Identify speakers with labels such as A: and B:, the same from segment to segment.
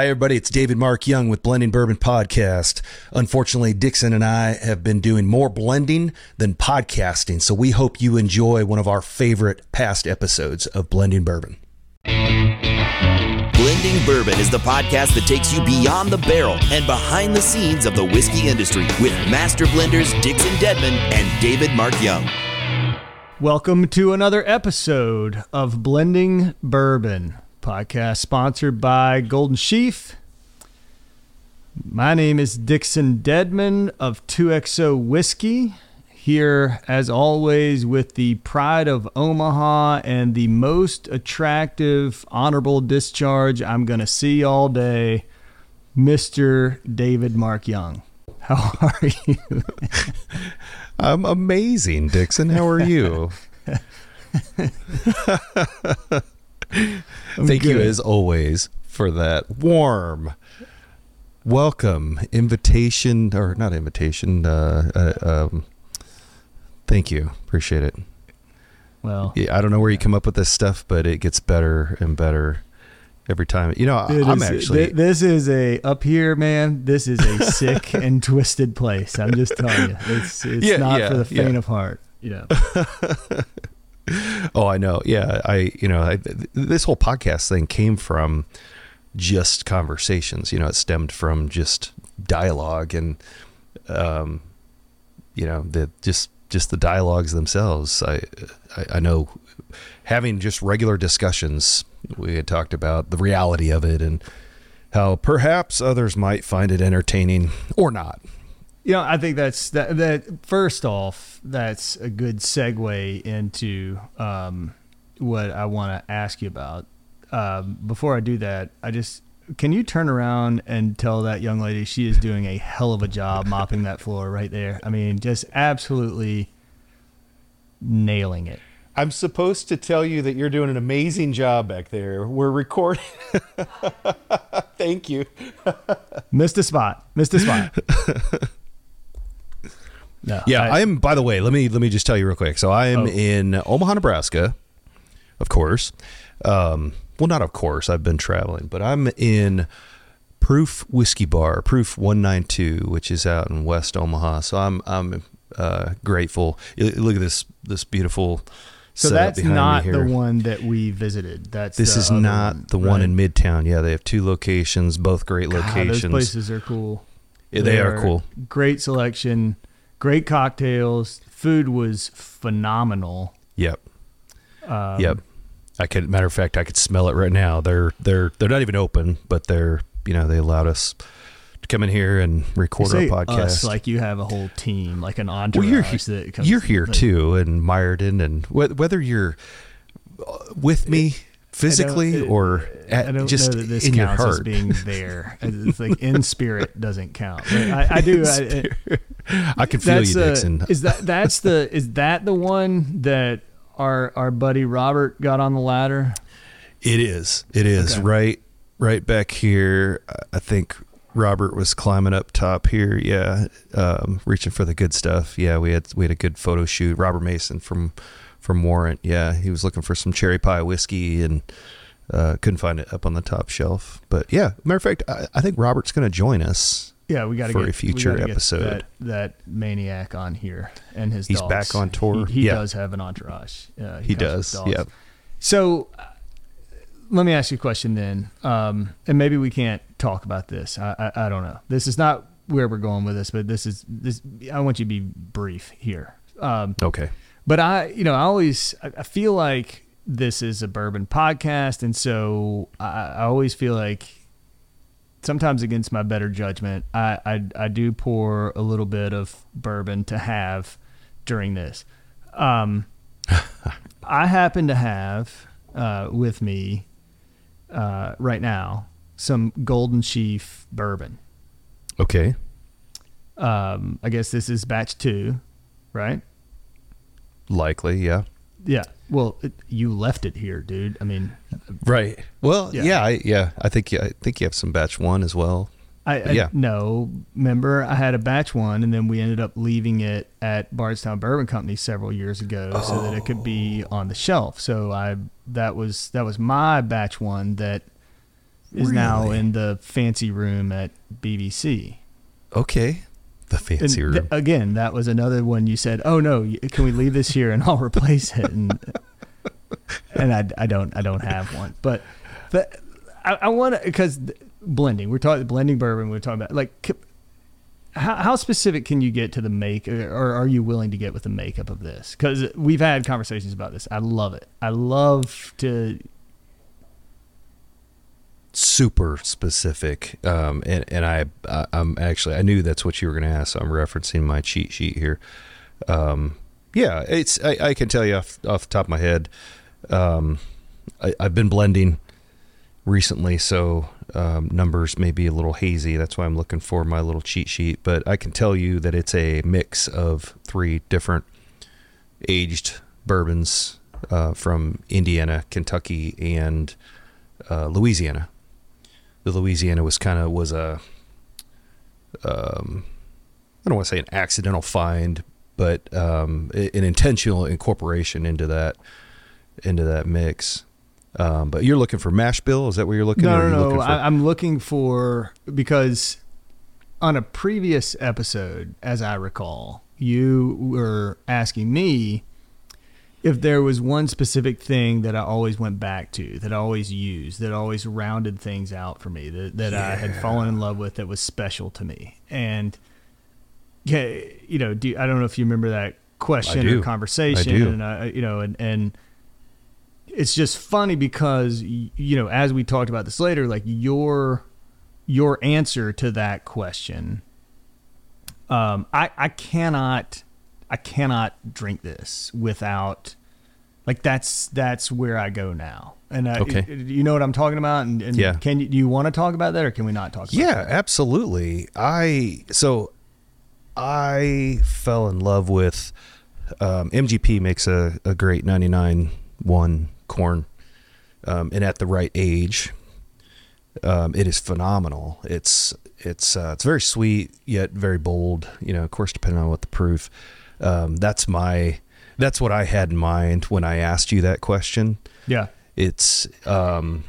A: Hi, everybody. It's David Mark Young with Blending Bourbon Podcast. Unfortunately, Dixon and I have been doing more blending than podcasting, so we hope you enjoy one of our favorite past episodes of Blending Bourbon.
B: Blending Bourbon is the podcast that takes you beyond the barrel and behind the scenes of the whiskey industry with master blenders Dixon Dedman and David Mark Young.
C: Welcome to another episode of Blending Bourbon podcast sponsored by Golden Sheaf. My name is Dixon Dedman of 2XO Whiskey, here as always with the pride of Omaha and the most attractive honorable discharge I'm going to see all day, Mr. David Mark Young. How are you?
A: I'm amazing, Dixon. How are you? Thank you, as always, for that warm welcome, invitation, or not invitation. Uh, uh, um, thank you. Appreciate it.
C: Well,
A: Yeah, I don't know where you come up with this stuff, but it gets better and better every time. You know, I'm
C: is-
A: actually.
C: thi- this is a up here, man. This is a sick and twisted place. I'm just telling you, it's it's
A: Yeah,
C: not
A: yeah,
C: for the faint
A: yeah.
C: of heart. Know,
A: Oh, I know. Yeah, I. You know, I, this whole podcast thing came from just conversations. You know, it stemmed from just dialogue and, um, you know, the just just the dialogues themselves. I, I I know having just regular discussions. We had talked about the reality of it and how perhaps others might find it entertaining or not.
C: You know. I think that's that. That first off, that's a good segue into um, what I want to ask you about. Um, before I do that, I just can you turn around and tell that young lady she is doing a hell of a job mopping that floor right there. I mean, just absolutely nailing it.
A: I'm supposed to tell you that you're doing an amazing job back there. We're recording. Thank you.
C: Missed a spot. Missed a spot. No,
A: Yeah,
C: I,
A: am. By the way, let me let me just tell you real quick. So I am
C: Oh.
A: in Omaha, Nebraska, of course. Um, well, not of course. I've been traveling, but I'm in Proof Whiskey Bar, Proof One Nine Two, which is out in West Omaha. So I'm I'm uh, grateful. Look at this this beautiful.
C: so that's not the one that we visited. That's
A: This is not
C: one,
A: the one
C: right?
A: in Midtown. Yeah, they have two locations, both great
C: God,
A: locations.
C: those places are cool.
A: Yeah, they are
C: They're
A: cool.
C: Great selection, great cocktails. Food was phenomenal.
A: Yep.
C: Um,
A: Yep. I could matter of fact I could smell it right now. They're they're they're not even open, but they're you know, they allowed us to come in here and record our podcast.
C: us like you have a whole team, like an
A: well,
C: entourage.
A: you're
C: that comes,
A: you're here
C: like-
A: too and Myerton and wh- whether you're uh, with me physically or
C: I don't
A: just
C: know that this
A: in your
C: counts as
A: heart.
C: being there. It's like in spirit doesn't count. I, I do. I,
A: I can feel you,
C: uh,
A: Dixon.
C: is that that's the is that the one that our our buddy Robert got on the ladder?
A: It is. It is
C: Okay.
A: right right back here. I- I think Robert was climbing up top here. Yeah, um, reaching for the good stuff. Yeah, we had we had a good photo shoot. Robert Mason from from Warrant. Yeah, he was looking for some cherry pie whiskey and uh, couldn't find it up on the top shelf. But yeah, matter of fact, I, I think Robert's going to join us.
C: Yeah, we got to
A: For
C: get
A: a future episode.
C: that, that maniac on here and his.
A: He's
C: dogs.
A: back on tour.
C: He, he
A: Yeah.
C: does have an entourage. Uh,
A: He
C: with
A: does. Yeah.
C: So, uh, let me ask you a question then, um, and maybe we can't talk about this. I, I I don't know. This is not where we're going with this, but this is this. I want you to be brief here. Um,
A: Okay.
C: But I, you know, I always I feel like this is a bourbon podcast, and so I, I always feel like sometimes against my better judgment, I, I I do pour a little bit of bourbon to have during this. Um, I happen to have uh, with me uh, right now some Golden Sheaf bourbon.
A: Okay.
C: Um, I guess this is batch two, right?
A: Likely. Yeah.
C: Yeah. Well, it, you left it here, dude. I mean,
A: Right. Well,
C: Yeah.
A: yeah. I, yeah. I think I think you have some batch one as well.
C: I, I
A: Yeah.
C: no. Remember, I had a batch one, and then we ended up leaving it at Bardstown Bourbon Company several years ago, so that it could be oh. on the shelf. So I that was that was my batch one that is now in the fancy room at BBC.
A: Okay. The room.
C: th- again, that was another one you said, "Oh no, can we leave this here and I'll replace it?" And and I, I don't I don't have one, but but I, I want to because blending. We're talking blending bourbon. We're talking about like. How, how specific can you get to the make, or are you willing to get with the makeup of this? Because we've had conversations about this. I love it. I love to
A: super specific um and and i I- i'm actually i knew that's what you were going to ask so i'm referencing my cheat sheet here. Um yeah it's i, I can tell you off, off the top of my head um I, i've been blending recently so um, numbers may be a little hazy. That's why i'm looking for my little cheat sheet but i can tell you that it's a mix of three different aged bourbons uh, from indiana kentucky and uh, louisiana the Louisiana was kind of was a um, I don't want to say an accidental find, but um, an intentional incorporation into that into that mix. Um, but you're looking for mash bill? Is that what you're looking?
C: No,
A: or
C: no,
A: looking
C: no.
A: for-
C: I, I'm looking for because on a previous episode, as I recall, you were asking me if there was one specific thing that I always went back to, that I always used, that always rounded things out for me, that, that I had fallen in love with, that was special to me. And yeah, you know, do, I don't know if you remember that question or conversation,
A: I
C: and I, you know, and and it's just funny because you know as we talked about this later like your your answer to that question um i i cannot i cannot drink this without like that's that's where i go now and I,
A: Okay.
C: you know what i'm talking about and, and
A: Yeah.
C: can you do you want to talk about that or can we not talk about
A: Yeah, absolutely. I so I fell in love with um, MGP makes a, a great 99 one corn, um, and at the right age, um, it is phenomenal. It's it's uh, it's very sweet yet very bold. You know, of course, depending on what the proof. Um, that's my that's what I had in mind when I asked you that question.
C: Yeah.
A: It's um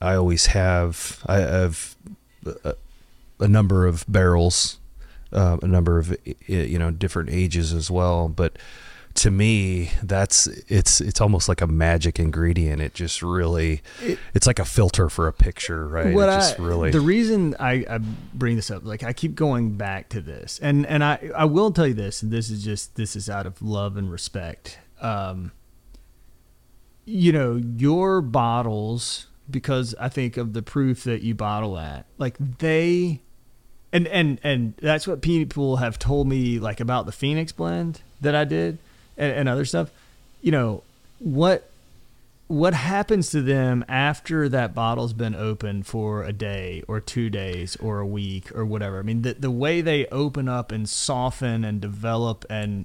A: i always have i have a, a number of barrels uh, a number of you know different ages as well but to me that's it's it's almost like a magic ingredient. It just really it's like a filter for a picture right?
C: What
A: it just
C: I,
A: really
C: the reason I, I bring this up like i keep going back to this. And and i i will tell you this and this is just this is out of love and respect. Um you know your bottles because i think of the proof that you bottle at like they and and and that's what people have told me like about the phoenix blend that i did and, and other stuff you know what what happens to them after that bottle's been open for a day or two days or a week or whatever? I mean the, the way they open up and soften and develop and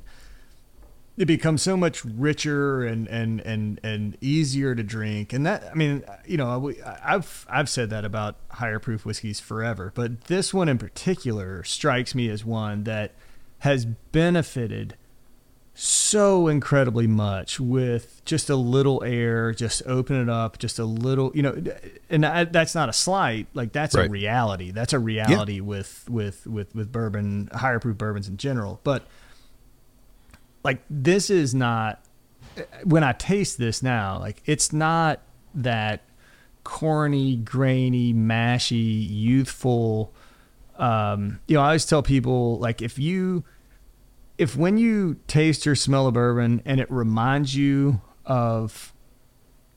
C: it becomes so much richer and and and and easier to drink. And that i mean you know we- i've i've said that about higher proof whiskeys forever but this one in particular strikes me as one that has benefited so incredibly much with just a little air just open it up just a little you know and I, that's not a slight like that's a reality. That's a reality with with with with bourbon higher proof bourbons in general. But like this is not when I taste this now, like it's not that corny, grainy, mashy, youthful. Um, you know, I always tell people like if you, if when you taste or smell a bourbon and it reminds you of,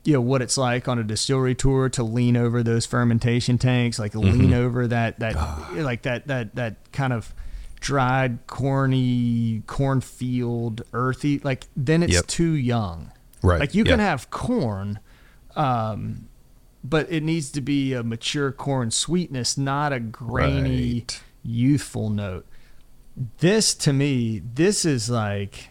C: you know, what it's like on a distillery tour to lean over those fermentation tanks, like lean over that that like that that that kind of dried, corny, cornfield, earthy, like then it's
A: Yep.
C: too young.
A: Right,
C: Like you can have corn, um, but it needs to be a mature corn sweetness, not a grainy,
A: Right.
C: youthful note. This to me, this is like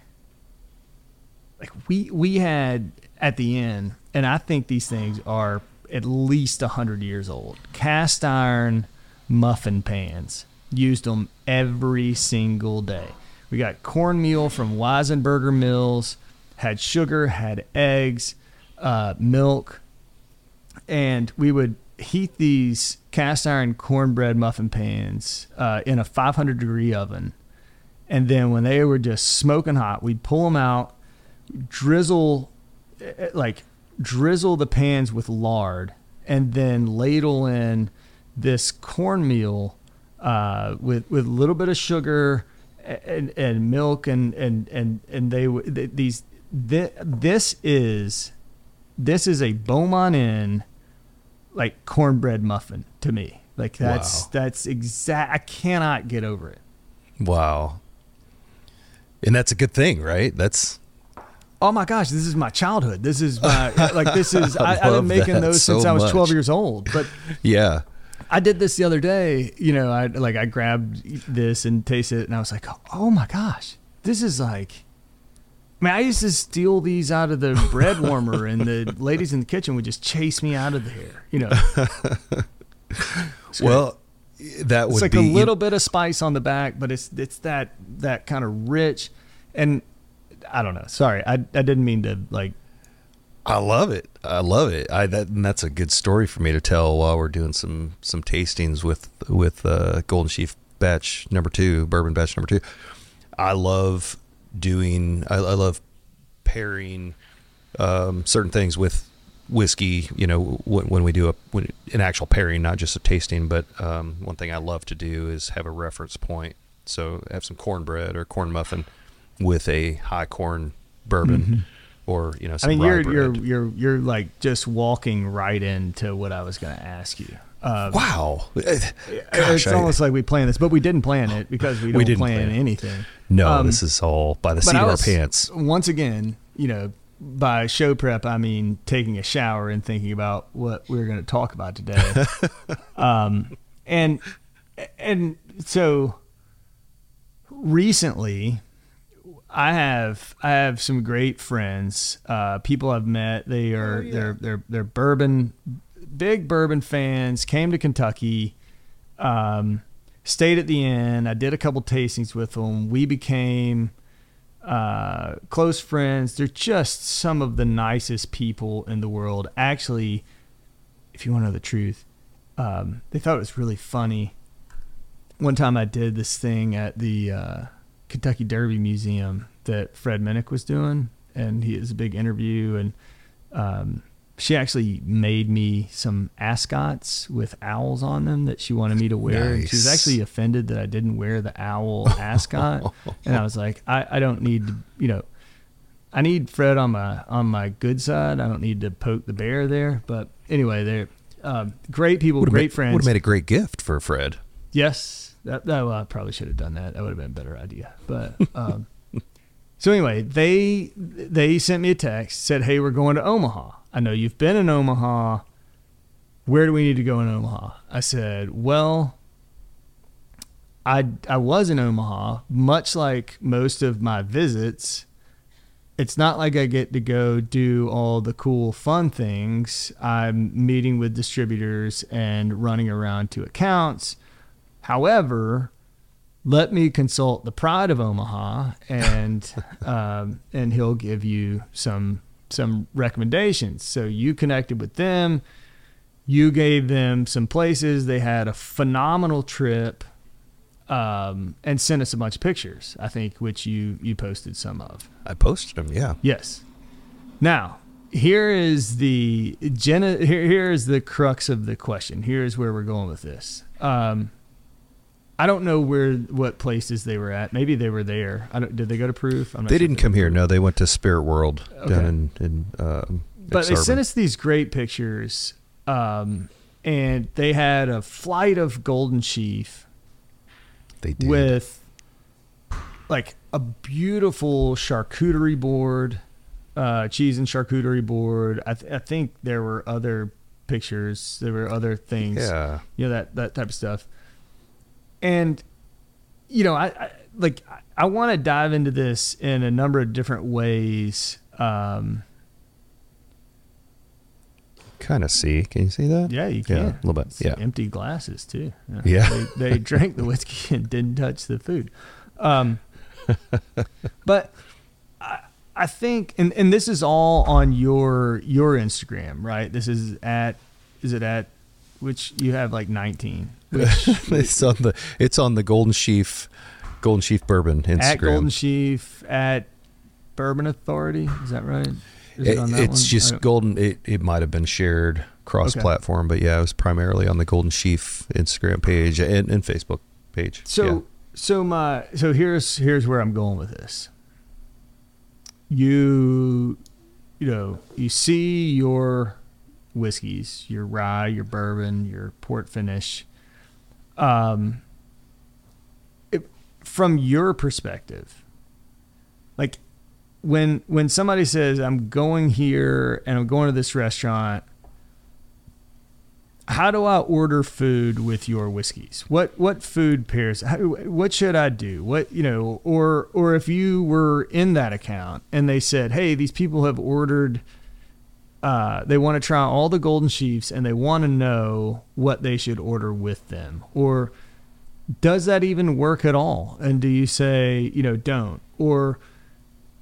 C: like we we had at the end, and I think these things are at least hundred years old. Cast iron muffin pans used them every single day. We got cornmeal from Weisenberger Mills, had sugar, had eggs, uh, milk, and we would heat these cast iron cornbread muffin pans uh, in a 500 degree oven. And then when they were just smoking hot, we'd pull them out, drizzle, eh, eh, like drizzle the pans with lard, and then ladle in this cornmeal uh, with with a little bit of sugar and, and milk and and and and they these this is this is a Beaumont Inn like cornbread muffin to me. Like that's wow. that's exact. I cannot get over it.
A: Wow. And that's a good thing, right? That's.
C: Oh my gosh, this is my childhood. This is my like this is I, have been making those so since I was much. 12 years old. But
A: yeah,
C: I did this the other day. You know, I like I grabbed this and tasted it, and I was like, oh my gosh, this is like I mean, I used to steal these out of the bread warmer, and the ladies in the kitchen would just chase me out of there. You know.
A: well, that would
C: it's like
A: be,
C: a little bit of spice on the back, but it's it's that that kind of rich, and I don't know. Sorry, I I didn't mean to like.
A: I love it. I love it. I that and that's a good story for me to tell while we're doing some some tastings with with uh, Golden Sheaf batch number two, bourbon batch number two. I love doing. I, I love pairing um, certain things with whiskey. You know, when, when we do a when, an actual pairing, not just a tasting. But um, one thing I love to do is have a reference point. So have some cornbread or corn muffin with a high corn bourbon. Mm-hmm. Or you know, I mean,
C: you're
A: bread.
C: you're you're you're like just walking right into what I was going to ask you.
A: Um, wow,
C: Gosh, it's I, almost like we planned this, but we didn't plan it because we don't we didn't plan, plan anything.
A: No, um, this is all by the seat of our pants.
C: Once again, you know, by show prep, I mean taking a shower and thinking about what we are going to talk about today. um, and and so recently, I have I have some great friends, uh, people I've met. They are oh, yeah. they're they're they're bourbon big bourbon fans. Came to Kentucky. Um, stayed at the inn. I did a couple tastings with them. We became uh, close friends. They're just some of the nicest people in the world. Actually, if you want to know the truth, um, they thought it was really funny. One time I did this thing at the uh, Kentucky Derby Museum that Fred Minnick was doing, and he was a big interview and. Um, she actually made me some ascots with owls on them that she wanted me to wear. Nice. She was actually offended that I didn't wear the owl ascot, and I was like, I, I don't need to, you know, I need Fred on my on my good side. I don't need to poke the bear there. But anyway, they're uh, great people, would've great
A: made,
C: friends.
A: Would have made a great gift for Fred.
C: Yes, that, that well, I probably should have done that. That would have been a better idea. But um, so anyway, they they sent me a text said, "Hey, we're going to Omaha." I know you've been in Omaha. Where do we need to go in Omaha? I said, Well, I, I was in Omaha, much like most of my visits. It's not like I get to go do all the cool, fun things. I'm meeting with distributors and running around to accounts. However, let me consult the pride of Omaha, and um, and he'll give you some some recommendations. So you connected with them. You gave them some places. They had a phenomenal trip, um, and sent us a bunch of pictures. I think which you you posted some of.
A: I posted them. Yeah.
C: Yes. Now here is the Jenna. Here here is the crux of the question. Here is where we're going with this. Um, I don't know where what places they were at. Maybe they were there. I don't, did they go to Proof?
A: they sure didn't come here. No, they went to Spirit World okay. down in. in um,
C: but they sent us these great pictures, um, and they had a flight of golden sheaf.
A: They did
C: with like a beautiful charcuterie board, uh, cheese and charcuterie board. I, th- I think there were other pictures. There were other things.
A: Yeah,
C: you know that that type of stuff and you know, I, I like I want to dive into this in a number of different ways. Um,
A: kind of see. Can you see that?
C: Yeah, you can.
A: Yeah, a little bit. yeah.
C: Empty glasses too.
A: Yeah. yeah.
C: They, they drank the whiskey and didn't touch the food. Um, but I, I think, and, and this is all on your your Instagram, right? This is at is it at which you have like 19.
A: It's on the it's on the Golden Sheaf Golden Sheaf Bourbon Instagram.
C: at Golden Sheaf at Bourbon Authority. Is that right? Is
A: It-
C: on that
A: it's
C: one?
A: Just golden. It, it might have been shared cross platform, but yeah, it was primarily on the Golden Sheaf Instagram page and, and Facebook page.
C: So
A: yeah.
C: so my so here's here's where I'm going with this. You you know, you see your whiskeys, your rye, your bourbon, your port finish. Um it, from your perspective, like when when somebody says I'm going here and I'm going to this restaurant how do I order food with your whiskeys? What what food pairs? How, what should I do? What you know, or or if you were in that account and they said, "Hey, these people have ordered. Uh, they want to try all the golden sheafs and they want to know what they should order with them." Or does that even work at all? And do you say, you know, don't? Or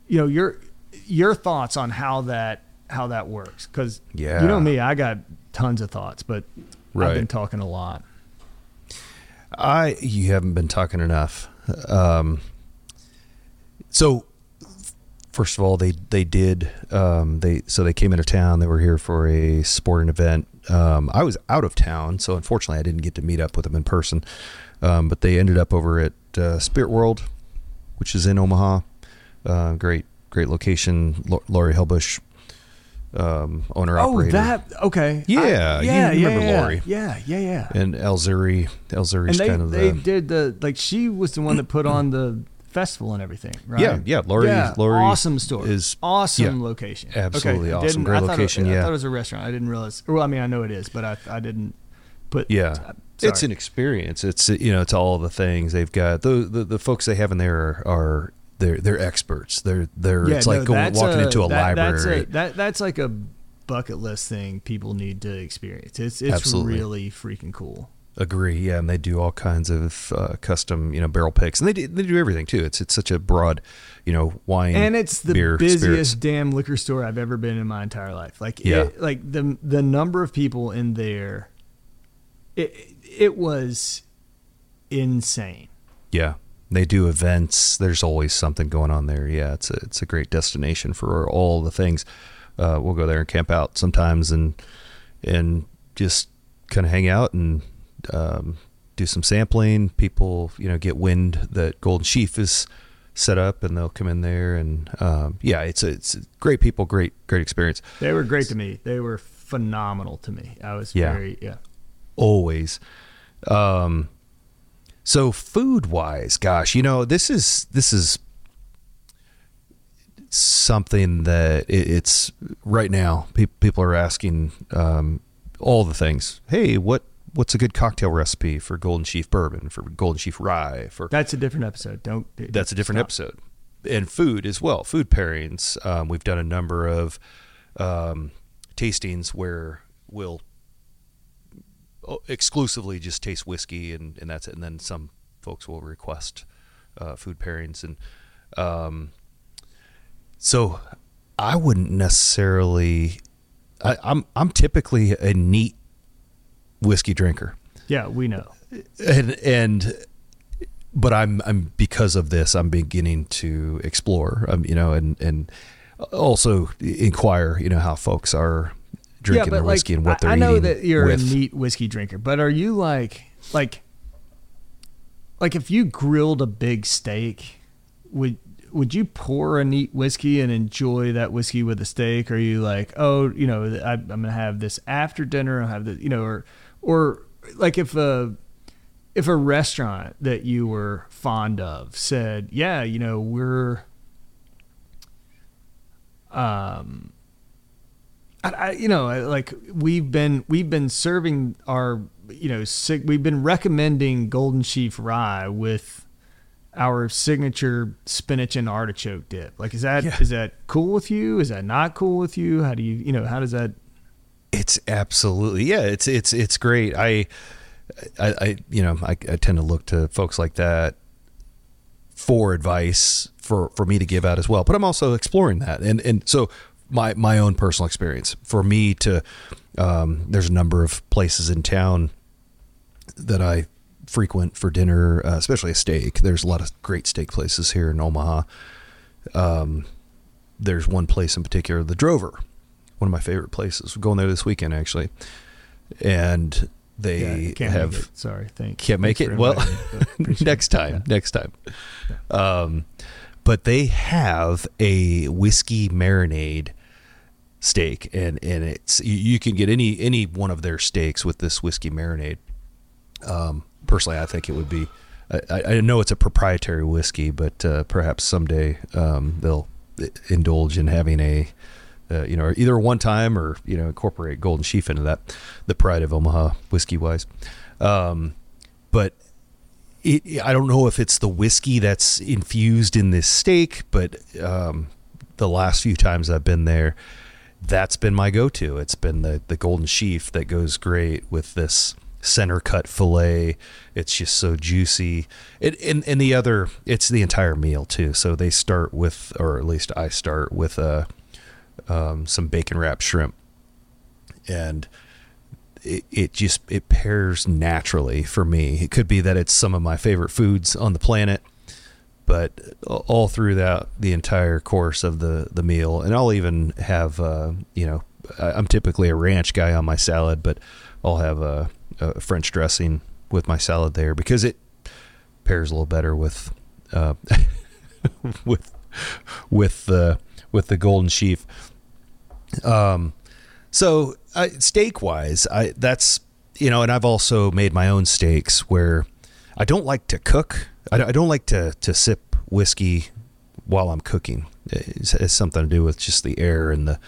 C: you know, your your thoughts on how that how that works? Because
A: Yeah.
C: you know me, I got tons of thoughts, but I've been talking a lot.
A: I you haven't been talking enough. Um, so first of all, they they did um, they so they came into town. They were here for a sporting event. Um, I was out of town, so unfortunately, I didn't get to meet up with them in person. Um, but they ended up over at uh, Spirit World, which is in Omaha. Uh, great great location. L- Lori Helbush, um, owner
C: Oh,
A: operator.
C: that okay.
A: Yeah,
C: I- yeah, yeah,
A: remember
C: yeah,
A: Lori.
C: Yeah, yeah, yeah.
A: and El Zuri. El Zuri's
C: And they
A: kind of
C: they
A: the
C: did the like she was the one that put on the festival and everything, right?
A: Yeah, yeah, Lori-
C: Yeah,
A: Lori
C: awesome store,
A: is-
C: awesome
A: yeah,
C: location,
A: absolutely
C: okay.
A: Awesome. Great
C: I thought it-
A: location,
C: I
A: yeah.
C: thought it was a restaurant. I didn't realize. Well, I mean, I know it is, but I I didn't put.
A: Yeah, uh,
C: Sorry.
A: it's an experience. It's you know, it's all the things they've got. The the, the folks they have in there are, are they're they're experts. They're they're yeah, it's like going
C: that's
A: walking into a
C: that- That's,
A: library.
C: a, that, that's like a bucket list thing people need to experience. It's it's
A: Absolutely.
C: really freaking cool.
A: Agree. Yeah, and they do all kinds of uh, custom you know barrel picks, and they do, they do everything too. It's it's such a broad you know wine
C: and it's the
A: beer,
C: busiest
A: spirits.
C: damn liquor store I've ever been in my entire life. Like,
A: Yeah.
C: it, like the the number of people in there, it it was insane.
A: Yeah, they do events. There's always something going on there. Yeah, it's a it's a great destination for all the things. Uh, we'll go there and camp out sometimes, and and just kind of hang out and um, do some sampling. People, you know, get wind that Golden Sheaf is set up, and they'll come in there, and um, yeah, it's a, it's great people, great great experience.
C: They were great to me. They were phenomenal to me. I was
A: Yeah.
C: very yeah.
A: always. Um, so food wise, gosh, you know, this is this is something that it, it's right now. Pe- people are asking um, all the things. Hey, what what's a good cocktail recipe for Golden Sheaf bourbon, for Golden Sheaf rye, for
C: That's a different episode. Don't.
A: that's a different
C: stop.
A: episode. And food as well, food pairings. Um, we've done a number of um, tastings where we'll uh, exclusively just taste whiskey and, and that's it. And then some folks will request uh, food pairings. And um, so I wouldn't necessarily, I, I'm, I'm typically a neat whiskey drinker
C: Yeah, we know.
A: and and but I'm I'm because of this I'm beginning to explore um you know and and also inquire you know how folks are drinking their whiskey and what they're
C: I, I know that you're
A: with.
C: a neat whiskey drinker, but are you like like like if you grilled a big steak, would would you pour a neat whiskey and enjoy that whiskey with the steak? Or are you like, oh, you know, I, I'm gonna have this after dinner. I'll have the, you know, or or like if a if a restaurant that you were fond of said, yeah, you know, we're um I, I, you know, like we've been we've been serving our, you know, sig- we've been recommending Golden Sheaf Rye with our signature spinach and artichoke dip. Like, is that is
A: Yeah.
C: that cool with you? Is that not cool with you? How do you, you know, how does that?
A: It's absolutely yeah. It's it's it's great. I I, I you know I, I tend to look to folks like that for advice for for me to give out as well. But I'm also exploring that, and and so my my own personal experience. For me to, um, there's a number of places in town that I frequent for dinner, uh, especially a steak. There's a lot of great steak places here in Omaha. Um, there's one place in particular, the Drover, one of my favorite places. We're going there this weekend actually, and they
C: Yeah, can't
A: have.
C: Sorry, thank.
A: can't make
C: thanks
A: it. Well,
C: inviting me, but appreciate
A: next time.
C: Yeah.
A: Next time. Um, but they have a whiskey marinade steak, and and it's you, you can get any any one of their steaks with this whiskey marinade. Um, personally, I think it would be. I, I know it's a proprietary whiskey, but uh, perhaps someday um, they'll indulge in having a, uh, you know, either one time or you know incorporate Golden Sheaf into that, the pride of Omaha whiskey wise. Um, but it, I don't know if it's the whiskey that's infused in this steak, but um, the last few times I've been there, that's been my go-to. It's been the the Golden Sheaf that goes great with this center cut fillet. It's just so juicy. It and, and the other, it's the entire meal too. So they start with, or at least I start with, uh, um, some bacon wrapped shrimp, and it, it just it pairs naturally for me. It could be that it's some of my favorite foods on the planet, but all through that the entire course of the the meal, and I'll even have uh, you know I'm typically a ranch guy on my salad, but I'll have a, a French dressing with my salad there because it pairs a little better with uh, with with the with the golden sheaf. Um, so steak wise, I that's you know, and I've also made my own steaks where I don't like to cook. I don't, I don't like to to sip whiskey while I'm cooking. It's, it's something to do with just the air and the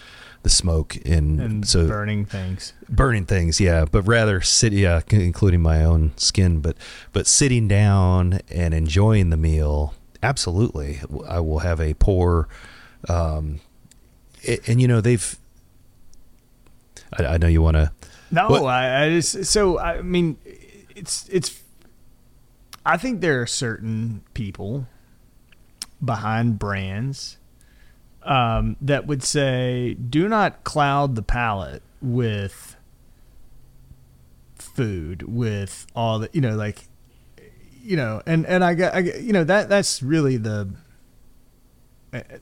A: the smoke and,
C: and
A: so
C: burning things.
A: burning things yeah but rather sit yeah including my own skin but but sitting down and enjoying the meal absolutely i will have a pour um a- and, you know they've i, I know you want to
C: No,
A: What-
C: I, I just so I mean, it's it's. I think there are certain people behind brands um, that would say, "Do not cloud the palate with food, with all the you know, like you know." And and I got, I got- you know that that's really the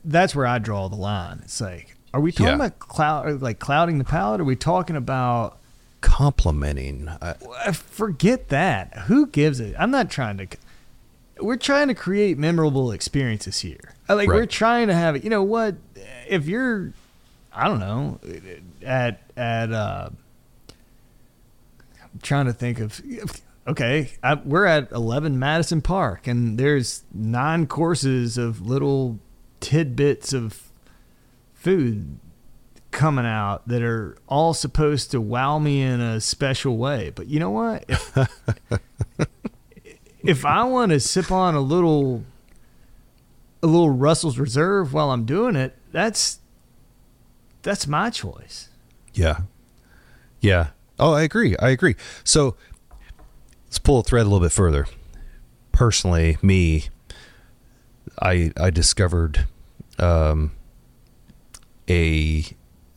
C: that's where I draw the line. It's like, are we talking
A: Yeah.
C: about cloud like clouding the palate? Are we talking about
A: complimenting I,
C: forget that. Who gives it? I'm not trying to. We're trying to create memorable experiences here. Like we're trying to have it. You know what? If you're, I don't know, at at. uh I'm trying to think of. Okay, I, we're at 11 Madison Park, and there's nine courses of little tidbits of food coming out that are all supposed to wow me in a special way. But you know what? If, if I want to sip on a little a little Russell's Reserve while I'm doing it, that's that's my choice.
A: yeah yeah oh i agree i agree so let's pull a thread a little bit further personally me i i discovered um a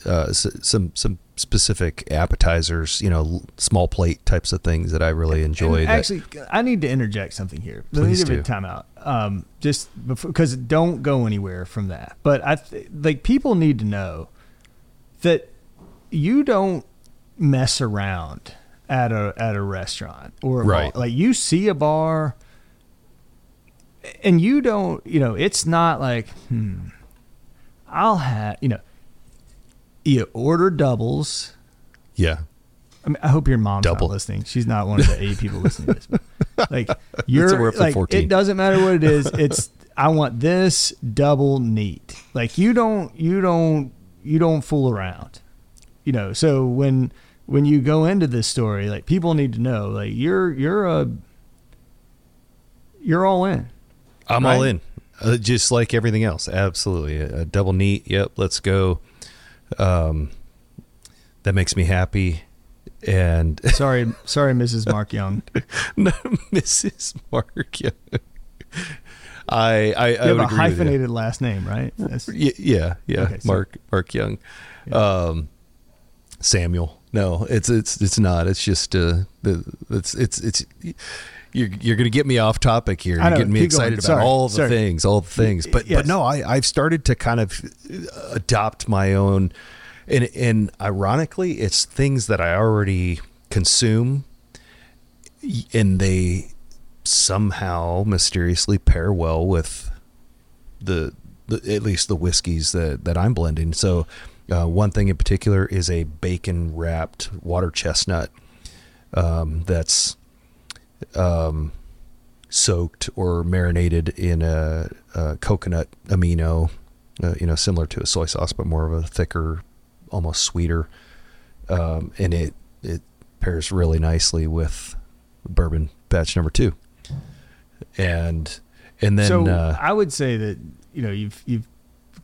A: uh, s- some some specific appetizers, you know, l- small plate types of things that I really enjoy.
C: And
A: that-
C: actually, I need to interject something here. Let me
A: Please
C: give
A: do.
C: a timeout. Um, just because don't go anywhere from that. But I th- like people need to know that you don't mess around at a at a restaurant or a
A: Right.
C: bar. Like you see a bar, and you don't. You know, it's not like hmm. I'll have you know. You order doubles.
A: yeah,
C: I mean, I hope your mom's
A: Double.
C: not listening. She's not one of the eight people listening to this. Like you're like
A: 14.
C: it doesn't matter what it is. It's I want this double neat. Like you don't you don't you don't fool around. You know, so when when you go into this story, like people need to know, like you're you're a you're all in.
A: I'm all in, uh, just like everything else. Absolutely, a, a double neat. Yep, let's go. Um, that makes me happy. And
C: Sorry, sorry, Mrs. Mark Young.
A: no, Mrs. Mark. yeah. I I, I
C: have a
A: agree with you.
C: hyphenated last name, right? That's-
A: yeah, yeah.
C: Okay, so-
A: Mark Mark Young, um, Samuel. No, it's it's it's not. It's just uh, the it's it's it's. You're, you're going to get me off topic here. You're
C: know,
A: getting me excited about all the
C: sorry.
A: things, all the things. But
C: yes.
A: but no, I I've started to kind of adopt my own, and and ironically, it's things that I already consume, and they somehow mysteriously pair well with the, the at least the whiskeys that that I'm blending. So uh, one thing in particular is a bacon wrapped water chestnut um, that's um, soaked or marinated in a, a coconut amino, uh, you know, similar to a soy sauce but more of a thicker, almost sweeter, um, and it it pairs really nicely with bourbon batch number two, and and then
C: so
A: uh,
C: I would say that you know you've you've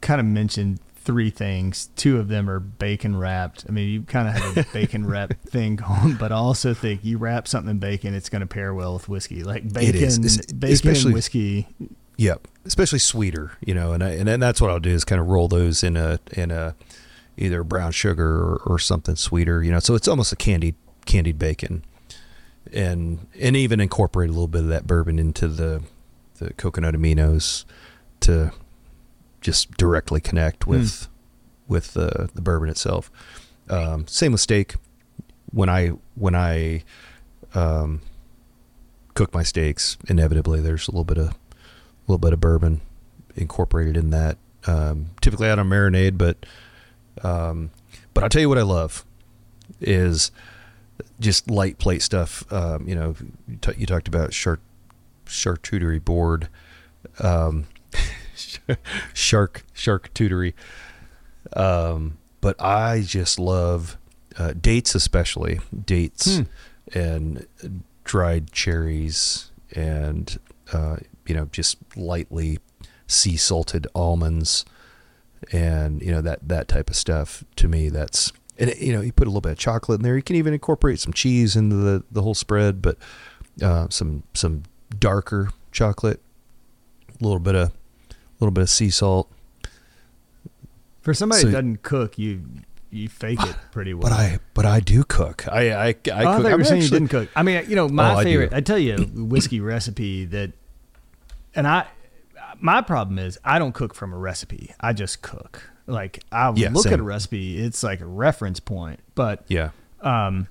C: kind of mentioned three things. Two of them are bacon wrapped. I mean, you kind of have a bacon wrap thing going, but I also think you wrap something in bacon, it's going to pair well with whiskey. Like bacon,
A: is. Es-
C: bacon
A: especially-
C: and whiskey.
A: Yep, especially sweeter, you know, and I, and that's what I'll do is kind of roll those in a in a either brown sugar or, or something sweeter, you know. So it's almost a candied candied bacon, and and even incorporate a little bit of that bourbon into the the coconut aminos to just directly connect with with the the bourbon itself. Um, same with steak. When I when I um, cook my steaks, inevitably there's a little bit of a little bit of bourbon incorporated in that. Um, typically out on marinade, but um, but I'll tell you what I love is just light plate stuff. Um, you know, you, t- you talked about char- charcuterie board, um, shark charcuterie. Um, but I just love uh, dates, especially dates
C: Hmm.
A: and dried cherries, and uh, you know, just lightly sea salted almonds, and you know that that type of stuff. To me, that's and it, you know, you put a little bit of chocolate in there. You can even incorporate some cheese into the the whole spread, but uh, some some darker chocolate, a little bit of little bit of sea salt.
C: For somebody
A: So-
C: that doesn't cook, you you fake it pretty well.
A: But I but I do cook. I I, I,
C: Oh, I
A: cook.
C: thought you
A: I'm
C: saying you didn't cook. I mean, you know, my
A: Oh,
C: favorite. I, tell you, a whiskey recipe that, and I, my problem is I don't cook from a recipe. I just cook. Like I
A: Yeah,
C: look at a recipe, it's like a reference point. But
A: Yeah.
C: um,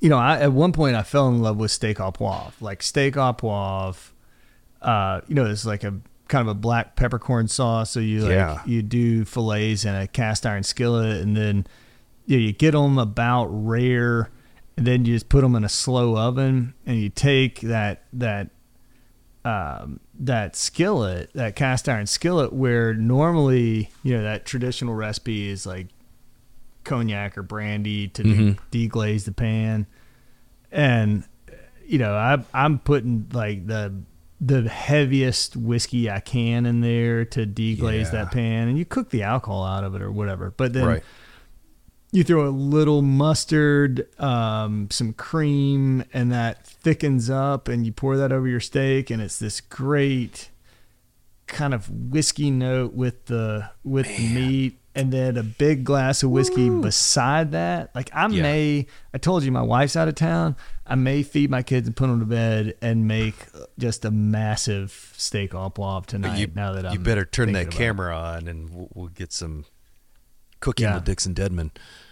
C: you know, I at one point I fell in love with steak au poivre. Like steak au poivre, uh, you know, it's like a kind of a black peppercorn sauce. So you like
A: Yeah.
C: you do fillets in a cast iron skillet, and then you, know, you get them about rare, and then you just put them in a slow oven, and you take that that um, that skillet, that cast iron skillet, where normally you know that traditional recipe is like cognac or brandy to
A: Mhm.
C: de- deglaze the pan, and you know I I'm putting like the the heaviest whiskey I can in there to deglaze
A: Yeah.
C: that pan, and you cook the alcohol out of it or whatever. But then
A: right.
C: you throw a little mustard, um, some cream, and that thickens up, and you pour that over your steak, and it's this great kind of whiskey note with the with the meat, and then a big glass of whiskey beside that. Like I
A: Yeah.
C: may, I told you my wife's out of town. I may feed my kids and put them to bed and make just a massive steak au poivre tonight.
A: you,
C: now that I'm
A: you better turn that
C: about it.
A: camera on, and we'll, we'll get some cooking
C: Yeah.
A: with Dixon Dedman.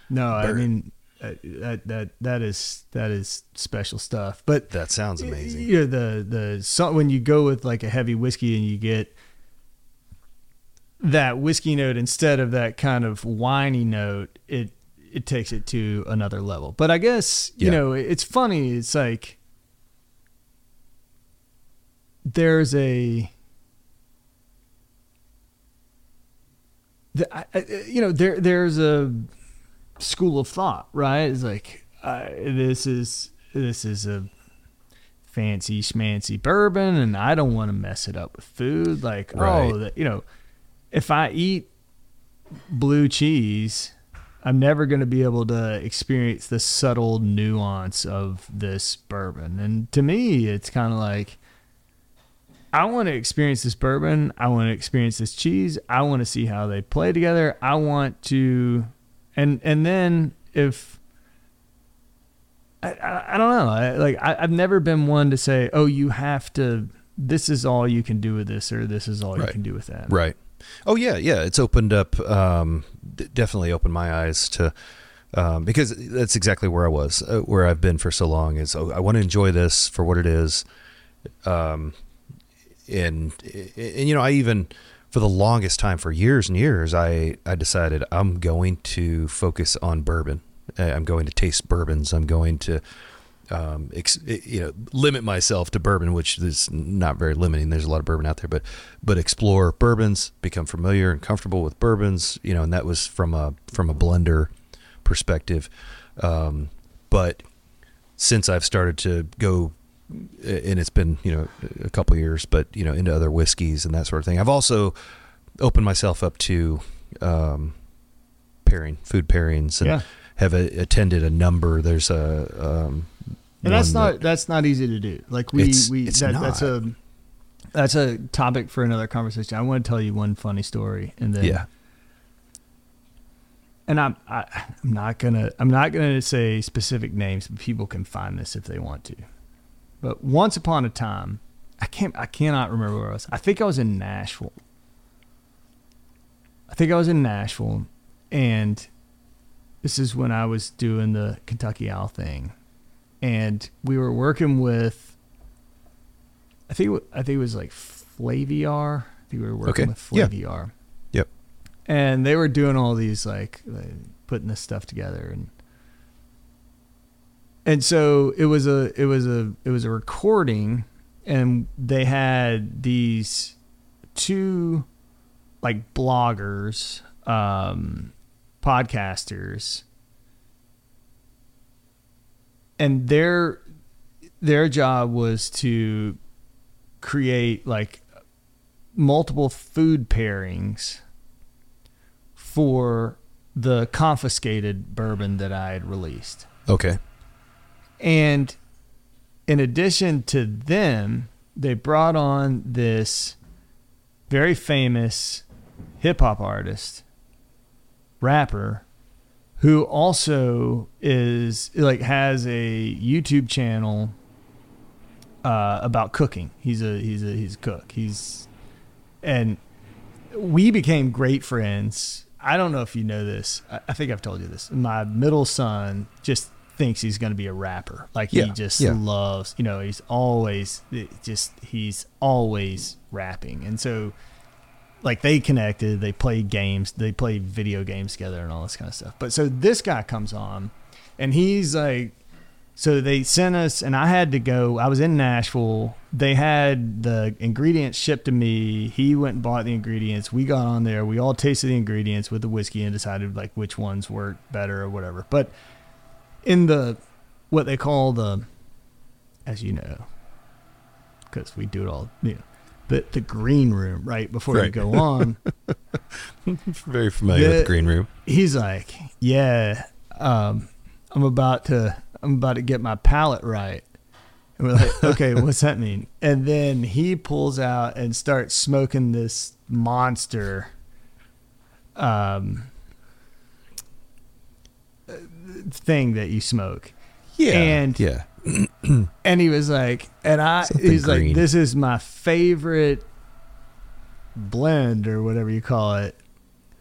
C: No, I mean uh, that that that is that is special stuff. But
A: That sounds amazing.
C: You know, the the so when you go with like a heavy whiskey and you get that whiskey note instead of that kind of whiny note, it it takes it to another level. But I guess you
A: Yeah.
C: know it's funny. It's like there's a the, I, you know there there's a school of thought right it's like uh, this is this is a fancy schmancy bourbon and i don't want to mess it up with food like
A: Right.
C: oh that, you know if i eat blue cheese i'm never going to be able to experience the subtle nuance of this bourbon and to me it's kind of like I want to experience this bourbon. I want to experience this cheese. I want to see how they play together. I want to, and and then if I, I, I don't know, I, like I, I've never been one to say, oh, you have to. This is all you can do with this, or this is all
A: Right.
C: you can do with that.
A: Right. Oh yeah, yeah. It's opened up. Um, definitely opened my eyes to um, because that's exactly where I was, uh, where I've been for so long. Is oh, I want to enjoy this for what it is. Um, and and you know, I even for the longest time, for years and years, I I decided I'm going to focus on bourbon. I'm going to taste bourbons. I'm going to um, ex, you know, limit myself to bourbon, which is not very limiting. There's a lot of bourbon out there, but but explore bourbons, become familiar and comfortable with bourbons, you know, and that was from a from a blender perspective. Um, but since I've started to go, and it's been you know a couple years, but you know into other whiskeys and that sort of thing, I've also opened myself up to um, pairing food pairings and
C: Yeah.
A: Have a, attended a number. There's a um,
C: And that's not
A: that-
C: that's not easy to do. Like we
A: It's-
C: we
A: it's
C: that, that's a that's a topic for another conversation. I want to tell you one funny story, and then
A: yeah
C: and I'm I, I'm not gonna I'm not gonna say specific names, but people can find this if they want to. But once upon a time, I can't I cannot remember where I was. I think I was in Nashville. I think I was in Nashville, and this is when I was doing the Kentucky Owl thing, and we were working with. I think it I think it was like Flaviar. I think we were working
A: Okay.
C: with
A: Yeah.
C: Flaviar
A: yep
C: and they were doing all these like, like putting this stuff together and and so it was a it was a it was a recording and they had these two like bloggers um podcasters and their their job was to create like multiple food pairings for the confiscated bourbon that I had released.
A: okay
C: And in addition to them, they brought on this very famous hip hop artist, rapper, who also is like has a YouTube channel uh, about cooking. He's a he's a he's a cook. He's and we became great friends. I don't know if you know this. I, I think I've told you this. My middle son just thinks he's going to be a rapper. Like he just
A: yeah.
C: loves, you know, he's always just he's always rapping. And so like they connected, they played games, they played video games together and all this kind of stuff. But so this guy comes on and he's like so they sent us and I had to go. I was in Nashville. They had the ingredients shipped to me. He went and bought the ingredients. We got on there. We all tasted the ingredients with the whiskey and decided like which ones worked better or whatever. But in the what they call the as you know because we do it all you know the the green room right before you go on
A: very familiar with
C: The-
A: the green room
C: he's like, "Yeah, um, I'm about to, I'm about to get my palate right." And we're like, "Okay, what's that mean?" And then he pulls out and starts smoking this monster, um, thing that you smoke.
A: yeah
C: And-
A: yeah
C: And he was like, and I,
A: Something
C: he's like, this is my favorite blend or whatever you call it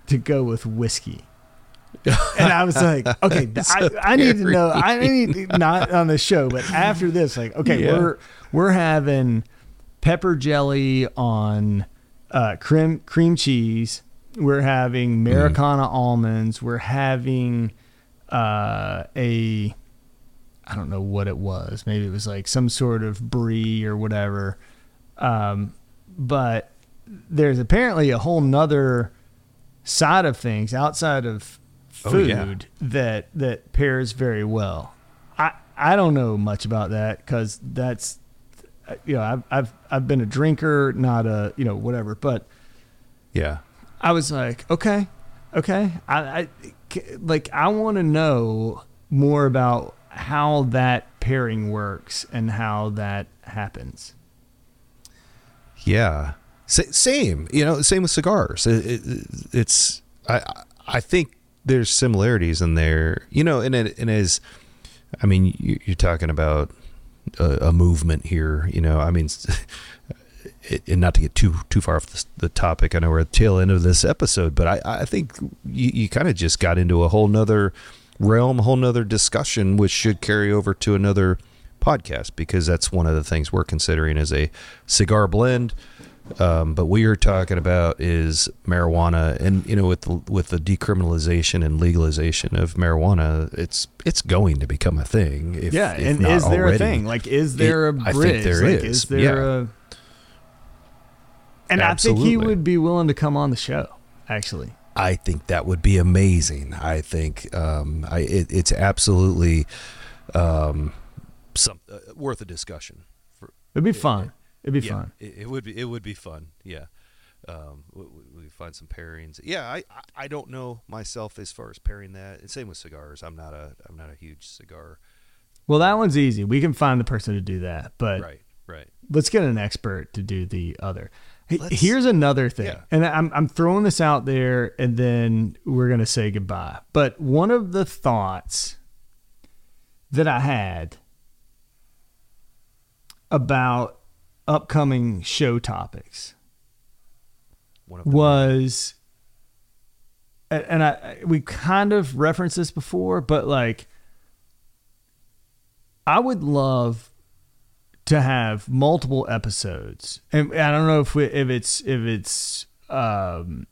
C: to go with whiskey. and I was like, okay, I, I need to know. I need not on the show, but after this, like, okay,
A: Yeah.
C: we're we're having pepper jelly on uh, cream cream cheese. We're having Americana almonds. We're having uh, a I don't know what it was. Maybe it was like some sort of brie or whatever. Um, but there's apparently a whole nother side of things outside of
A: Oh,
C: food
A: yeah.
C: that that pairs very well. I I don't know much about that because that's you know I've I've I've been a drinker, not a you know whatever. But
A: yeah
C: I was like, okay, okay. I, I like I want to know more about how that pairing works and how that happens.
A: Yeah, Sa- same. You know, same with cigars. It, it, it's I I think there's similarities in there. You know, and it, and as I mean, you, you're talking about a, a movement here. You know, I mean. And not to get too too far off the, the, topic, I know we're at the tail end of this episode, but I, I think you, you kind of just got into a whole nother realm, a whole nother discussion, which should carry over to another podcast because that's one of the things we're considering as a cigar blend. Um, but we are talking about is marijuana, and you know, with the, with the decriminalization and legalization of marijuana, it's it's going to become a thing. If,
C: yeah,
A: if
C: and is there
A: already.
C: a thing? Like, is there
A: It-
C: a
A: I
C: bridge?
A: think there
C: like,
A: is.
C: there
A: Yeah.
C: a? And I think he would be willing to come on the show. Actually,
A: I think that would be amazing. I think um, I, it, it's absolutely um, some uh, worth a discussion. For,
C: it'd be fun. It'd be
A: yeah,
C: fun.
A: It, it would be. It would be fun. Yeah. Um, we, we- find some pairings. Yeah, I, I I don't know myself as far as pairing that. And same with cigars. I'm not a I'm not a huge cigar.
C: Well, that one's easy. We can find the person to do that, but
A: Right. Right.
C: let's get an expert to do the other.
A: Let's-
C: Here's another thing,
A: Yeah.
C: and I'm I'm throwing this out there, and then we're gonna say goodbye. But one of the thoughts that I had about upcoming show topics
A: One of them.
C: was and I we kind of referenced this before, but like I would love to have multiple episodes, and I don't know if we, if it's if it's um,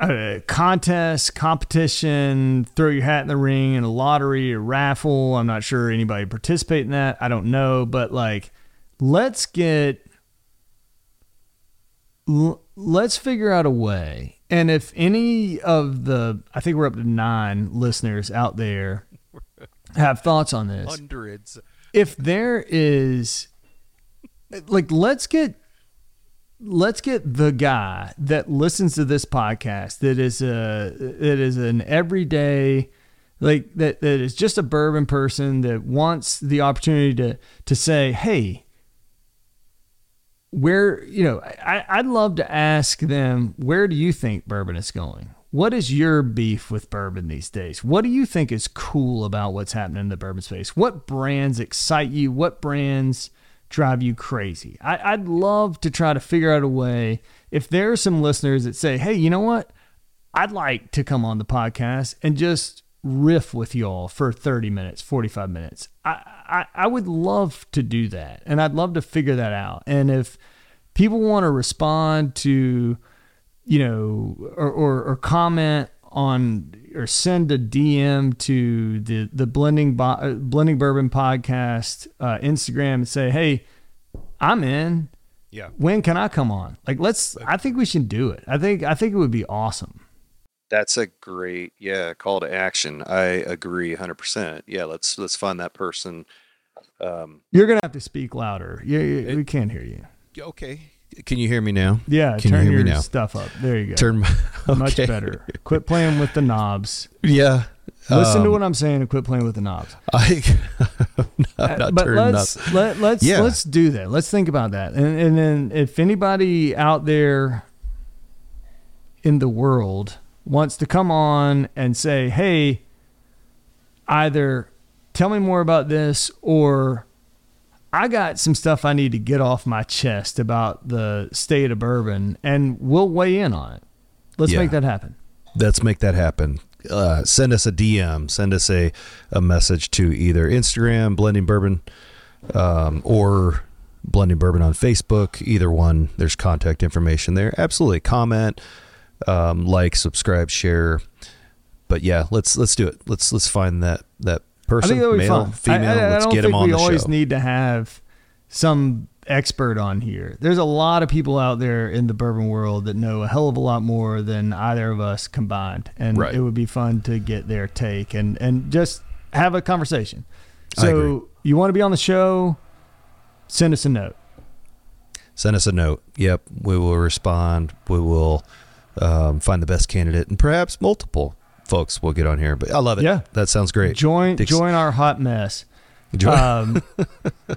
C: a contest, competition, throw your hat in the ring, and a lottery, a raffle. I'm not sure anybody participate in that. I don't know, but like, let's get let's figure out a way. And if any of the, I think we're up to nine listeners out there have thoughts on this,
A: hundreds.
C: If there is, like, let's get, let's get the guy that listens to this podcast that is a that is an everyday like that that is just a bourbon person that wants the opportunity to to say hey where you know I, i'd love to ask them where do you think bourbon is going what is your beef with bourbon these days? What do you think is cool about what's happening in the bourbon space? What brands excite you? What brands drive you crazy? I, i'd love to try to figure out a way. If there are some listeners that say hey you know what? I'd like to come on the podcast and just riff with y'all for 30 minutes 45 minutes I, I i would love to do that and i'd love to figure that out. And if people want to respond to you know or, or, or comment on or send a dm to the the blending Bo- uh, blending bourbon podcast uh, instagram and say hey i'm in
A: Yeah.
C: when can i come on like let's i think we should do it i think i think it would be awesome
A: That's a great yeah call to action. I agree 100%. Yeah, let's let's find that person. Um,
C: you're gonna have to speak louder yeah, yeah we can't hear you
A: okay. Can you hear me now?
C: yeah
A: Can you
C: turn
A: me
C: your
A: now?
C: stuff up there you go
A: Turn my,
C: much better quit playing with the knobs
A: Yeah.
C: listen to
A: Um,
C: what i'm saying and quit playing with the knobs
A: I I'm not
C: but let's
A: up.
C: let, let's
A: Yeah.
C: let's do that. Let's think about that. And and then if anybody out there in the world wants to come on and say, "Hey, either tell me more about this or I got some stuff I need to get off my chest about the state of bourbon and we'll weigh in on it." Let's
A: Yeah.
C: make that happen.
A: Let's make that happen. Uh, send us a DM. Send us a, a message to either Instagram, Blending Bourbon, um, or Blending Bourbon on Facebook. Either one. There's contact information there. Absolutely. Comment, um, like, subscribe, share. But yeah, let's let's do it. Let's let's find that that person,
C: I think that would be
A: male,
C: fun.
A: female.
C: I, I, I
A: let's
C: don't
A: get
C: think
A: them on
C: we
A: the
C: always
A: show.
C: need to have some expert on here. There's a lot of people out there in the bourbon world that know a hell of a lot more than either of us combined, and
A: Right.
C: it would be fun to get their take and and just have a conversation.
A: I agree.
C: So you want to be on the show? Send us a note.
A: send us a note. Yep, we will respond. We will um, find the best candidate, and perhaps multiple folks will get on here. But I love it.
C: Yeah.
A: that sounds great.
C: Join
A: Dix-
C: join our hot mess.
A: Join-
C: Um, all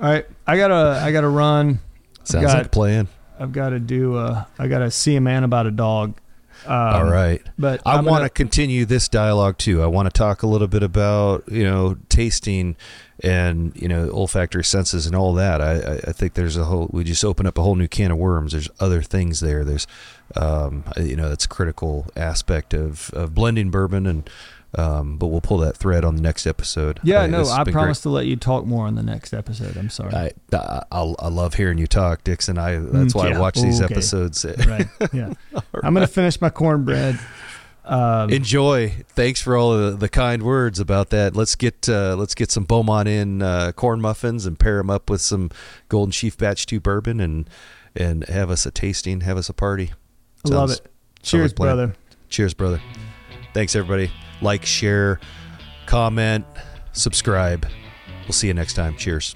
C: right, I gotta I gotta run.
A: Sounds
C: got-
A: like a plan.
C: I've got to do. Uh, I got to see a man about a dog. Um,
A: All right.
C: but
A: I want to continue this dialogue too. I want to talk a little bit about you know tasting and you know olfactory senses and all that. I, I, I think there's a whole. We just open up a whole new can of worms. There's other things there. There's um, you know that's a critical aspect of, of blending bourbon and. Um, but we'll pull that thread on the next episode.
C: Yeah,
A: think
C: no, I promise to let you talk more on the next episode. I'm sorry.
A: I, I I I love hearing you talk, Dixon. I that's why
C: Yeah,
A: I watch these
C: okay.
A: episodes.
C: right. Yeah. I'm gonna finish my cornbread. Um,
A: enjoy. Thanks for all the, the kind words about that. Let's get uh, let's get some Beaumont in uh, corn muffins and pair them up with some Golden Chief Batch Two bourbon and and have us a tasting, have us a party.
C: I love it. Cheers, brother.
A: Cheers, brother. Thanks everybody. Like, share, comment, subscribe. We'll see you next time. Cheers.